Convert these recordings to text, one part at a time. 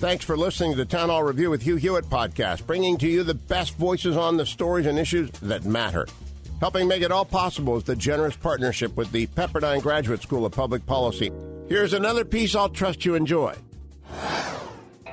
Thanks for listening to the Town Hall Review with Hugh Hewitt podcast, bringing to you the best voices on the stories and issues that matter. Helping make it all possible is the generous partnership with the Pepperdine Graduate School of Public Policy. Here's another piece I'll trust you enjoy.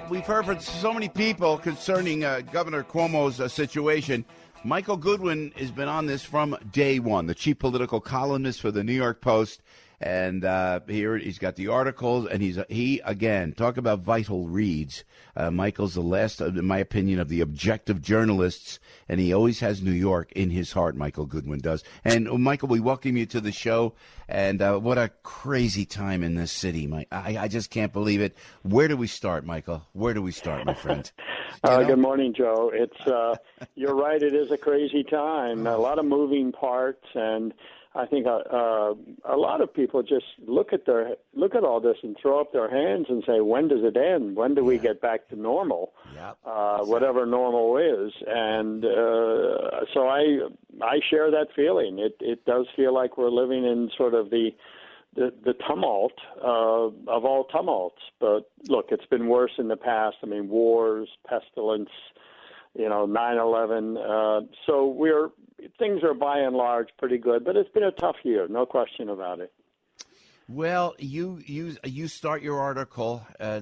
We've heard from so many people concerning uh, Governor Cuomo's uh, situation. Michael Goodwin has been on this from day one, the chief political columnist for the New York Post. And uh, here he's got the articles, and he's he again talk about vital reads. Uh, Michael's the last, in my opinion, of the objective journalists, and he always has New York in his heart. Michael Goodwin does. And uh, Michael, we welcome you to the show. And uh, what a crazy time in this city, Mike. I, I just can't believe it. Where do we start, Michael? Where do we start, my friend? Uh, good morning, Joe. It's uh, you're right. It is a crazy time. A lot of moving parts, and I think uh, uh, a lot of people just look at their look at all this and throw up their hands and say, "When does it end? When do we get back to normal? Yep. Uh, whatever normal is." And uh, so I I share that feeling. It it does feel like we're living in sort of the the, the tumult uh, of all tumults. But look, it's been worse in the past. I mean, wars, pestilence, you know, 9/11. Uh, so we're things are by and large pretty good, but it's been a tough year, no question about it. Well, you you you start your article. Uh,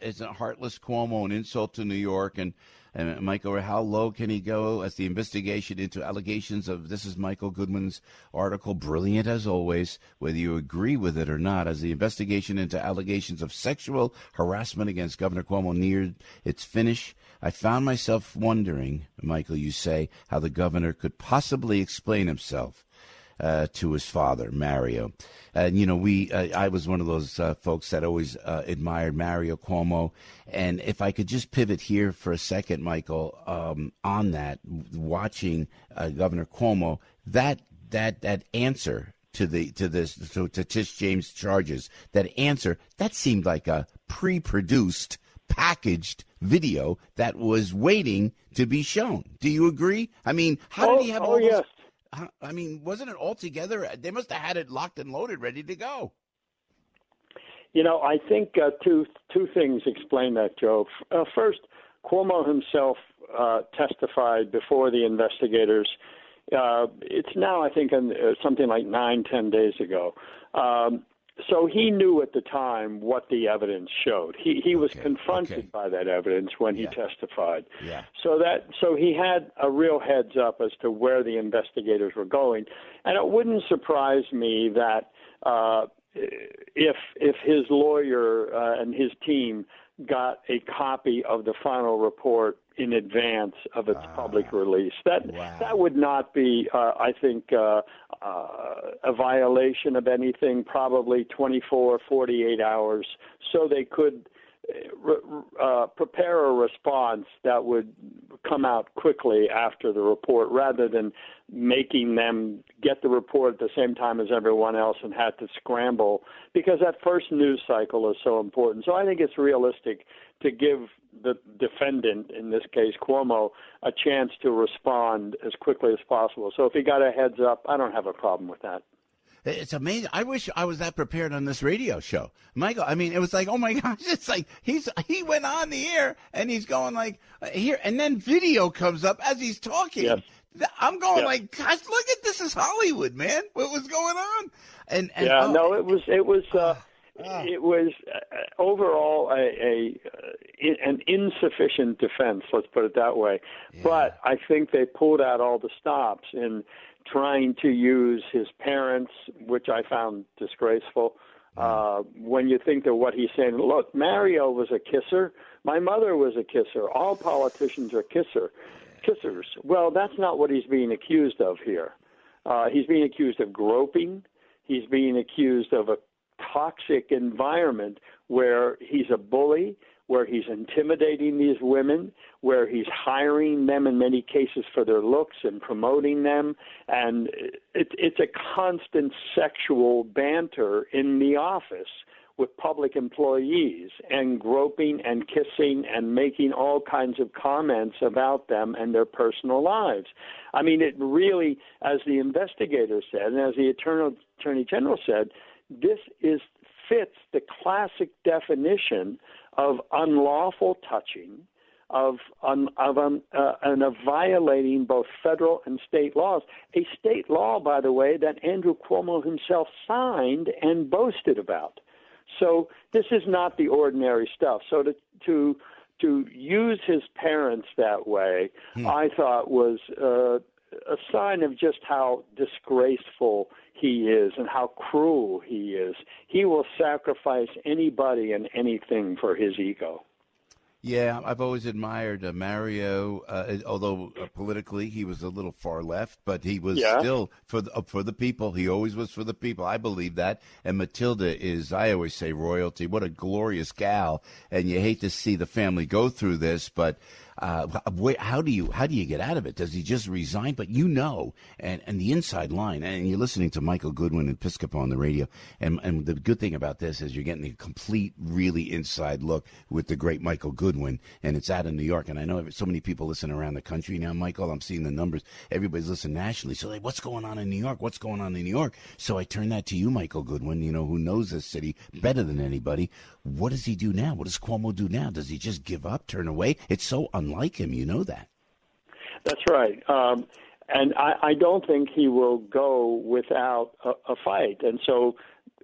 It's a heartless Cuomo, an insult to New York, and and Michael, how low can he go as the investigation into allegations of this is Michael Goodwin's article, brilliant as always, whether you agree with it or not, as the investigation into allegations of sexual harassment against Governor Cuomo neared its finish. I found myself wondering, Michael, you say, how the governor could possibly explain himself uh, to his father, Mario. And you know, we uh, I was one of those uh, folks that always uh, admired Mario Cuomo. And if I could just pivot here for a second, Michael, um, on that, watching uh, Governor Cuomo, that that that answer to the to this to, to Tish James charges, that answer that seemed like a pre-produced, packaged video that was waiting to be shown. Do you agree? I mean, how oh, did he have oh, all those? yes. I mean, wasn't it all together? They must have had it locked and loaded, ready to go. You know, I think uh, two two things explain that, Joe. Uh, first, Cuomo himself uh, testified before the investigators. Uh, it's now, I think, in, uh, something like nine, ten days ago. Um, so he knew at the time what the evidence showed. He he was Okay, confronted okay. by that evidence when Yeah. he testified. Yeah. So that so he had a real heads up as to where the investigators were going, and it wouldn't surprise me that uh, if if his lawyer uh, and his team got a copy of the final report in advance of its public release. That Ah. Wow. that would not be, uh, I think, uh, uh, a violation of anything. Probably 24, 48 hours, so they could uh, prepare a response that would come out quickly after the report rather than making them get the report at the same time as everyone else and had to scramble because that first news cycle is so important. So I think it's realistic to give the defendant, in this case Cuomo, a chance to respond as quickly as possible. So if he got a heads up, I don't have a problem with that. It's amazing. I wish I was that prepared on this radio show, Michael. I mean, it was like, oh my gosh, it's like he's he went on the air and he's going like here, and then video comes up as he's talking. I'm going like, gosh, look at this is Hollywood, man. What was going on? And, and yeah, oh, no, it was it was. Uh, ah. it was uh, overall a, a uh, an insufficient defense. Let's put it that way. Yeah. But I think they pulled out all the stops in trying to use his parents, which I found disgraceful. Uh, when you think of what he's saying, look, Mario was a kisser. My mother was a kisser. All politicians are kisser, kissers. Well, that's not what he's being accused of here. Uh, he's being accused of groping. He's being accused of a toxic environment where he's a bully where he's intimidating these women, where he's hiring them in many cases for their looks and promoting them, and it, it's a constant sexual banter in the office with public employees and groping and kissing and making all kinds of comments about them and their personal lives. I mean, it really, as the investigator said, and as the Attorney, Attorney General said, this is fits the classic definition of unlawful touching, of, um, of um, uh, and of violating both federal and state laws. A state law, by the way, that Andrew Cuomo himself signed and boasted about. So this is not the ordinary stuff. So to to to use his parents that way, hmm. I thought was uh, a sign of just how disgraceful he is and how cruel he is. He will sacrifice anybody and anything for his ego. Yeah, I've always admired uh, Mario, uh, although uh, politically he was a little far left, but he was yeah. still for the, uh, for the people. He always was for the people. I believe that. And Matilda is, I always say, royalty. What a glorious gal. And you hate to see the family go through this, but uh, how do you how do you get out of it? Does he just resign? But you know, and, and the inside line, and you're listening to Michael Goodwin and Piscopo on the radio, and and the good thing about this is you're getting a complete, really inside look with the great Michael Goodwin, and it's out in New York. And I know so many people listen around the country now, Michael. I'm seeing the numbers. Everybody's listening nationally. So like, what's going on in New York? What's going on in New York? So I turn that to you, Michael Goodwin. You know who knows this city better than anybody. What does he do now? What does Cuomo do now? Does he just give up, turn away? It's so unlike him. You know that. That's right. Um, and I, I don't think he will go without a, a fight. And so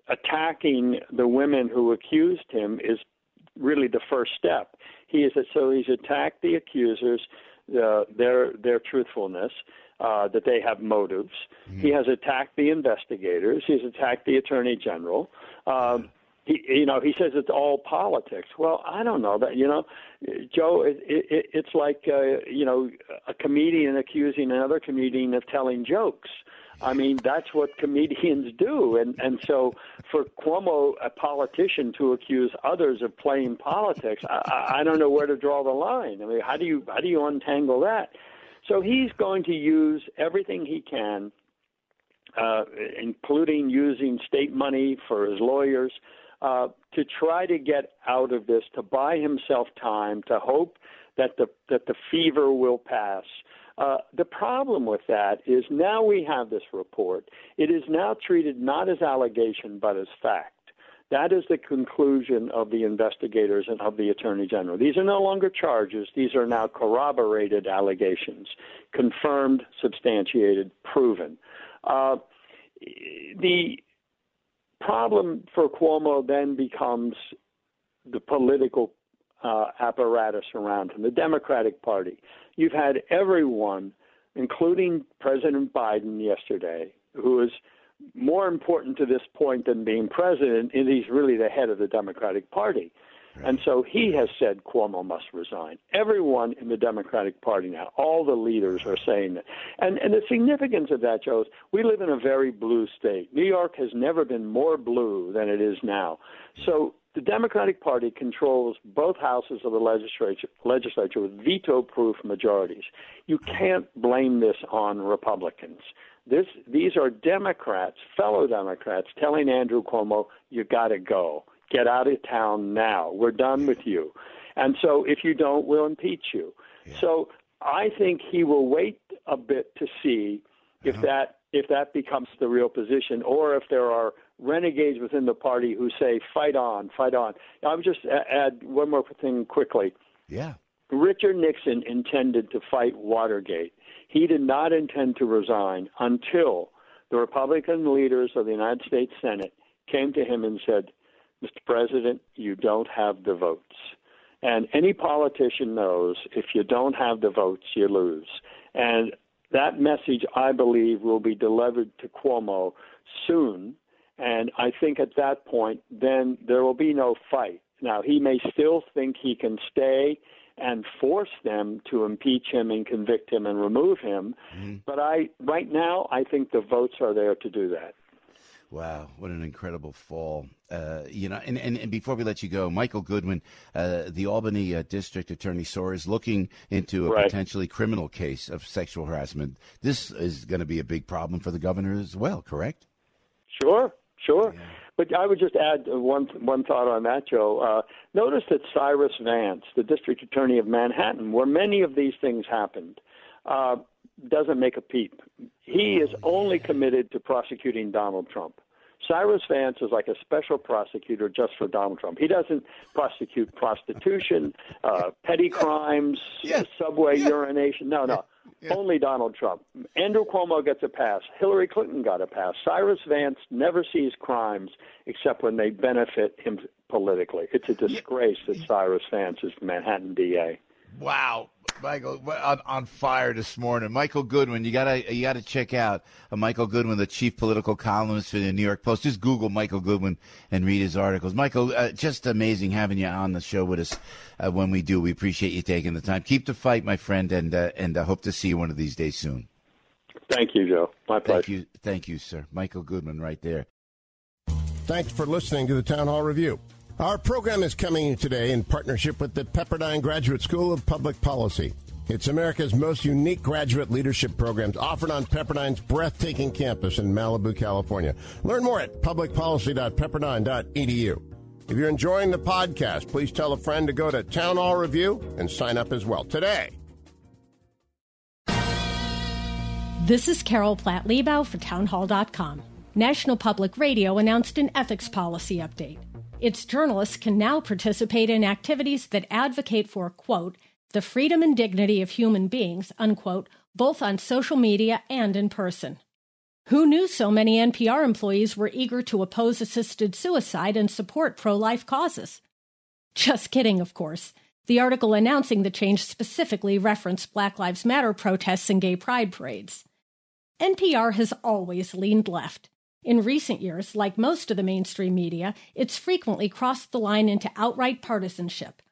attacking the women who accused him is really the first step. He is so he's attacked the accusers, uh, their their truthfulness, uh, that they have motives. Mm-hmm. He has attacked the investigators. He's attacked the attorney general. Um, he, you know, he says it's all politics. Well, I don't know that. You know, Joe, it, it, it's like uh, you know a comedian accusing another comedian of telling jokes. I mean, that's what comedians do, and and so for Cuomo, a politician, to accuse others of playing politics, I, I don't know where to draw the line. I mean, how do you how do you untangle that? So he's going to use everything he can, uh, including using state money for his lawyers uh, to try to get out of this, to buy himself time, to hope that the that the fever will pass. Uh, the problem with that is now we have this report. It is now treated not as allegation but as fact. That is the conclusion of the investigators and of the Attorney General. These are no longer charges, these are now corroborated allegations, confirmed, substantiated, proven. Uh, the problem for Cuomo then becomes the political uh, apparatus around him, the Democratic Party. You've had everyone, including President Biden yesterday, who is more important to this point than being president, and he's really the head of the Democratic Party. And so he has said Cuomo must resign. Everyone in the Democratic Party now, all the leaders are saying that. And and the significance of that, Joe, is we live in a very blue state. New York has never been more blue than it is now. So The Democratic Party controls both houses of the legislature, legislature with veto proof majorities. You can't blame this on Republicans. This, these are Democrats, fellow Democrats, telling Andrew Cuomo, you got to go. Get out of town now. We're done with you. And so if you don't, we'll impeach you. Yeah. So I think he will wait a bit to see if uh-huh. that if that becomes the real position, or if there are renegades within the party who say, "Fight on, fight on." I would just add one more thing quickly. Yeah. Richard Nixon intended to fight Watergate. He did not intend to resign until the Republican leaders of the United States Senate came to him and said, Mr. President, you don't have the votes. And any politician knows if you don't have the votes, you lose. And that message, I believe, will be delivered to Cuomo soon. And I think at that point, then there will be no fight. Now, he may still think he can stay and force them to impeach him and convict him and remove him. Mm-hmm. But I, right now, I think the votes are there to do that. Wow, what an incredible fall! Uh, you know, and, and, and, before we let you go, Michael Goodwin, uh, the Albany uh, District Attorney Soares is looking into a right. potentially criminal case of sexual harassment. This is going to be a big problem for the governor as well, correct? Sure, sure. Yeah. But I would just add one one thought on that, Joe. Uh, notice that Cyrus Vance, the District Attorney of Manhattan, where many of these things happened, uh, doesn't make a peep. He is only committed to prosecuting Donald Trump. Cyrus Vance is like a special prosecutor just for Donald Trump. He doesn't prosecute prostitution, uh, petty crimes, yeah. subway yeah. urination. No, no. Yeah. Only Donald Trump. Andrew Cuomo gets a pass. Hillary Clinton got a pass. Cyrus Vance never sees crimes except when they benefit him politically. It's a disgrace that Cyrus Vance is Manhattan DA. Wow, Michael on, on fire this morning. Michael Goodwin, you gotta you gotta check out uh, Michael Goodwin, the chief political columnist for the New York Post. Just Google Michael Goodwin and read his articles. Michael, uh, just amazing having you on the show with us. Uh, when we do, we appreciate you taking the time. Keep the fight, my friend, and uh, and I hope to see you one of these days soon. Thank you, Joe. My pleasure. Thank you, thank you, sir. Michael Goodwin, right there. Thanks for listening to the Town Hall Review. Our program is coming today in partnership with the Pepperdine Graduate School of Public Policy. It's America's most unique graduate leadership programs offered on Pepperdine's breathtaking campus in Malibu, California. Learn more at publicpolicy.pepperdine.edu. If you're enjoying the podcast, please tell a friend to go to Town Hall Review and sign up as well today. This is Carol Platt Liebau for townhall.com. National Public Radio announced an ethics policy update. Its journalists can now participate in activities that advocate for, quote, the freedom and dignity of human beings, unquote, both on social media and in person. Who knew so many NPR employees were eager to oppose assisted suicide and support pro life causes? Just kidding, of course. The article announcing the change specifically referenced Black Lives Matter protests and gay pride parades. NPR has always leaned left. In recent years, like most of the mainstream media, it's frequently crossed the line into outright partisanship.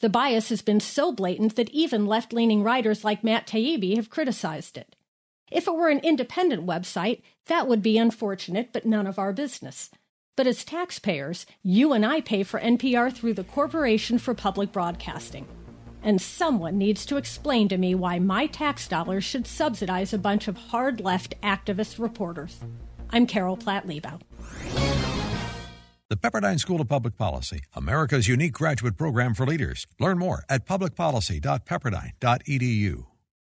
The bias has been so blatant that even left leaning writers like Matt Taibbi have criticized it. If it were an independent website, that would be unfortunate, but none of our business. But as taxpayers, you and I pay for NPR through the Corporation for Public Broadcasting. And someone needs to explain to me why my tax dollars should subsidize a bunch of hard left activist reporters. I'm Carol Platt Liebau. The Pepperdine School of Public Policy, America's unique graduate program for leaders. Learn more at publicpolicy.pepperdine.edu.